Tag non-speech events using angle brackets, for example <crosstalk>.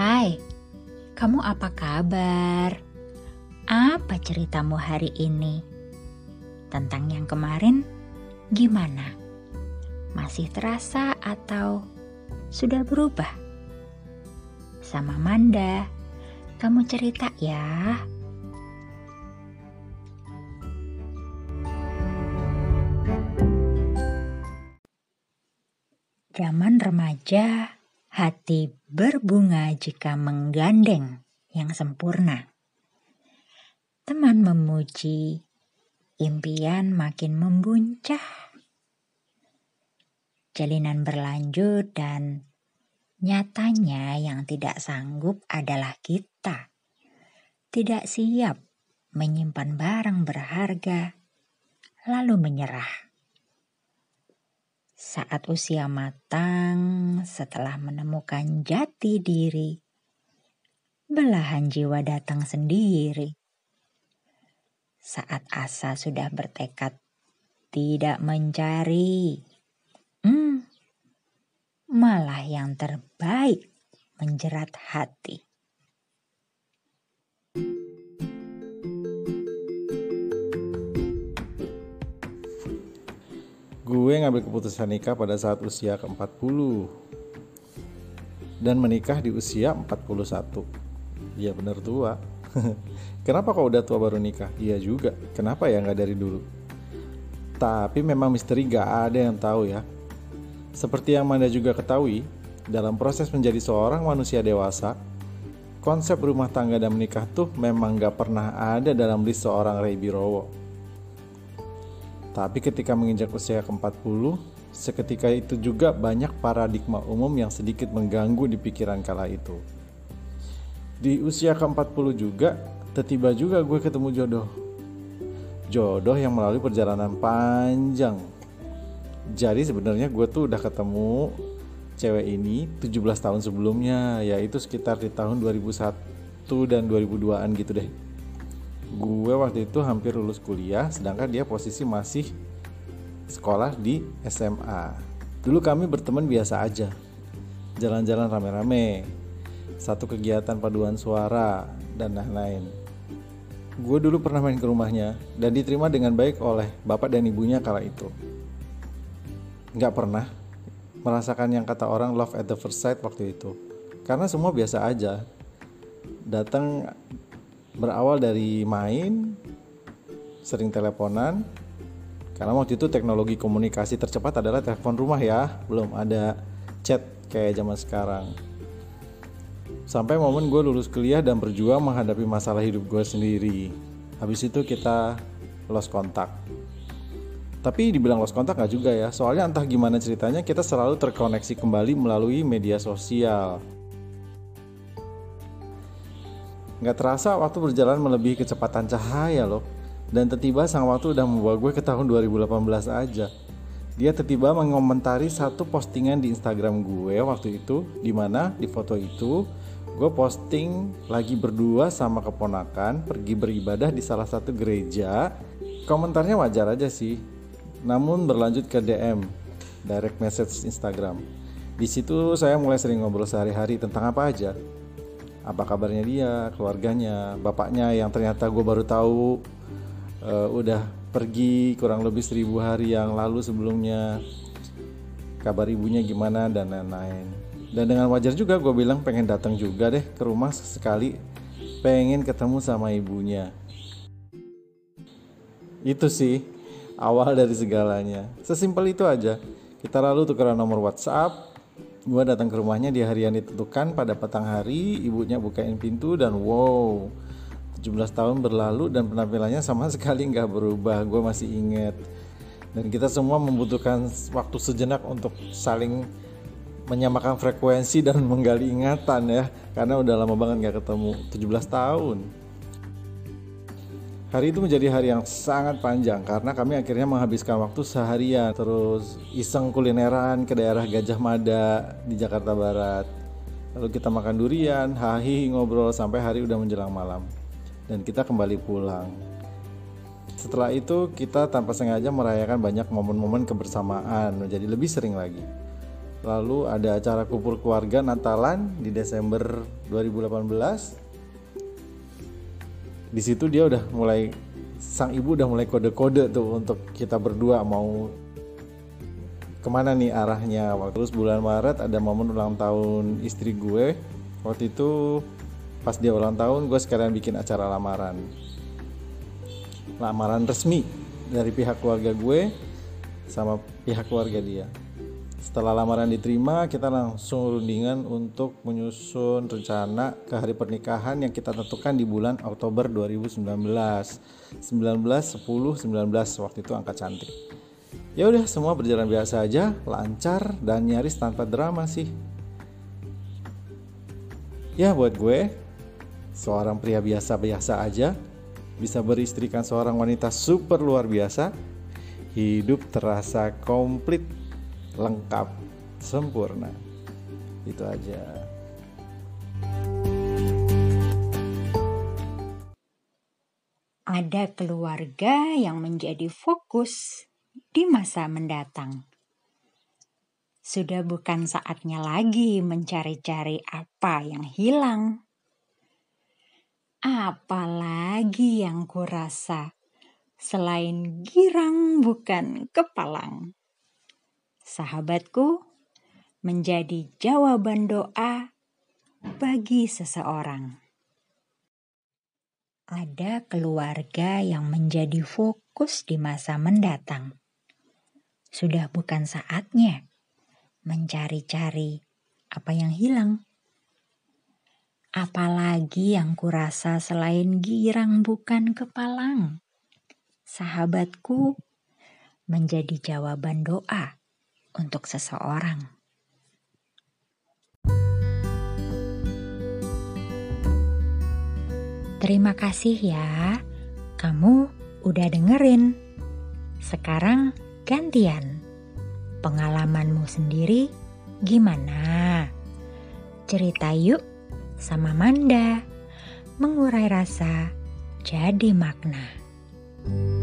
Hai, kamu apa kabar? Apa ceritamu hari ini? Tentang yang kemarin, gimana? Masih terasa atau sudah berubah? Sama Manda, kamu cerita ya. Zaman remaja, hati berbunga jika menggandeng yang sempurna. Teman memuji, impian makin membuncah. Jalinan berlanjut dan nyatanya yang tidak sanggup adalah kita. Tidak siap menyimpan barang berharga, lalu menyerah. Saat usia matang, setelah menemukan jati diri, belahan jiwa datang sendiri. Saat asa sudah bertekad tidak mencari, hmm, malah yang terbaik menjerat hati. Gue ngambil keputusan nikah pada saat usia ke-40 dan menikah di usia 41. Iya bener tua. <laughs> Kenapa kok udah tua baru nikah? Iya juga. Kenapa ya nggak dari dulu? Tapi memang misteri gak ada yang tahu ya. Seperti yang Manda juga ketahui, dalam proses menjadi seorang manusia dewasa, konsep rumah tangga dan menikah tuh memang gak pernah ada dalam list seorang Ray Birowo. Tapi ketika menginjak usia ke-40, seketika itu juga banyak paradigma umum yang sedikit mengganggu di pikiran kala itu. Di usia ke-40 juga, tiba juga gue ketemu jodoh. Jodoh yang melalui perjalanan panjang. Jadi sebenarnya gue tuh udah ketemu cewek ini 17 tahun sebelumnya, yaitu sekitar di tahun 2001 dan 2002an gitu deh gue waktu itu hampir lulus kuliah sedangkan dia posisi masih sekolah di SMA dulu kami berteman biasa aja. Jalan-jalan rame-rame satu kegiatan paduan suara dan lain-lain. Gue dulu pernah main ke rumahnya dan diterima dengan baik oleh bapak dan ibunya kala itu. Nggak pernah merasakan yang kata orang love at the first sight waktu itu. Karena semua biasa aja. Datang berawal dari main sering teleponan. Karena waktu itu teknologi komunikasi tercepat adalah telepon rumah ya. Belum ada chat kayak zaman sekarang. Sampai momen gue lulus kuliah dan berjuang menghadapi masalah hidup gue sendiri. Habis itu kita lost kontak. Tapi dibilang lost kontak gak juga ya. Soalnya entah gimana ceritanya kita selalu terkoneksi kembali melalui media sosial Nggak terasa waktu berjalan melebihi kecepatan cahaya loh. Dan tiba-tiba sang waktu udah membawa gue ke tahun 2018 aja. Dia tiba-tiba mengomentari satu postingan di Instagram gue waktu itu, di mana di foto itu gue posting lagi berdua sama keponakan pergi beribadah di salah satu gereja. Komentarnya wajar aja sih, namun berlanjut ke DM, direct message Instagram. Di situ saya mulai sering ngobrol sehari-hari tentang apa aja, apa kabarnya dia, keluarganya, bapaknya yang ternyata gue baru tahu uh, udah pergi kurang lebih seribu hari yang lalu sebelumnya, kabar ibunya gimana dan lain-lain. Dan dengan wajar juga gue bilang pengen datang juga deh ke rumah sekali, pengen ketemu sama ibunya. Itu sih awal dari segalanya. Sesimpel itu aja. Kita lalu tukeran nomor WhatsApp, gue datang ke rumahnya di hari yang ditentukan pada petang hari ibunya bukain pintu dan wow 17 tahun berlalu dan penampilannya sama <laughs> sekali nggak berubah gue masih inget dan kita semua membutuhkan waktu sejenak untuk saling menyamakan frekuensi dan menggali ingatan ya karena udah lama banget nggak ketemu 17 tahun Hari itu menjadi hari yang sangat panjang karena kami akhirnya menghabiskan waktu seharian terus iseng kulineran ke daerah Gajah Mada di Jakarta Barat. Lalu kita makan durian, hahi ngobrol sampai hari udah menjelang malam. Dan kita kembali pulang. Setelah itu kita tanpa sengaja merayakan banyak momen-momen kebersamaan menjadi lebih sering lagi. Lalu ada acara kumpul keluarga Natalan di Desember 2018. Di situ dia udah mulai sang ibu udah mulai kode-kode tuh untuk kita berdua mau ke mana nih arahnya. Terus bulan Maret ada momen ulang tahun istri gue. Waktu itu pas dia ulang tahun gue sekalian bikin acara lamaran. Lamaran resmi dari pihak keluarga gue sama pihak keluarga dia. Setelah lamaran diterima, kita langsung rundingan untuk menyusun rencana ke hari pernikahan yang kita tentukan di bulan Oktober 2019. 19, 10, 19 waktu itu angka cantik. Ya udah semua berjalan biasa aja, lancar dan nyaris tanpa drama sih. Ya buat gue, seorang pria biasa-biasa aja bisa beristrikan seorang wanita super luar biasa, hidup terasa komplit lengkap, sempurna. Itu aja. Ada keluarga yang menjadi fokus di masa mendatang. Sudah bukan saatnya lagi mencari-cari apa yang hilang. Apalagi yang kurasa selain girang bukan kepalang sahabatku, menjadi jawaban doa bagi seseorang. Ada keluarga yang menjadi fokus di masa mendatang. Sudah bukan saatnya mencari-cari apa yang hilang. Apalagi yang kurasa selain girang bukan kepalang. Sahabatku menjadi jawaban doa untuk seseorang. Terima kasih ya, kamu udah dengerin. Sekarang gantian. Pengalamanmu sendiri gimana? Cerita yuk sama Manda. Mengurai rasa jadi makna. thank you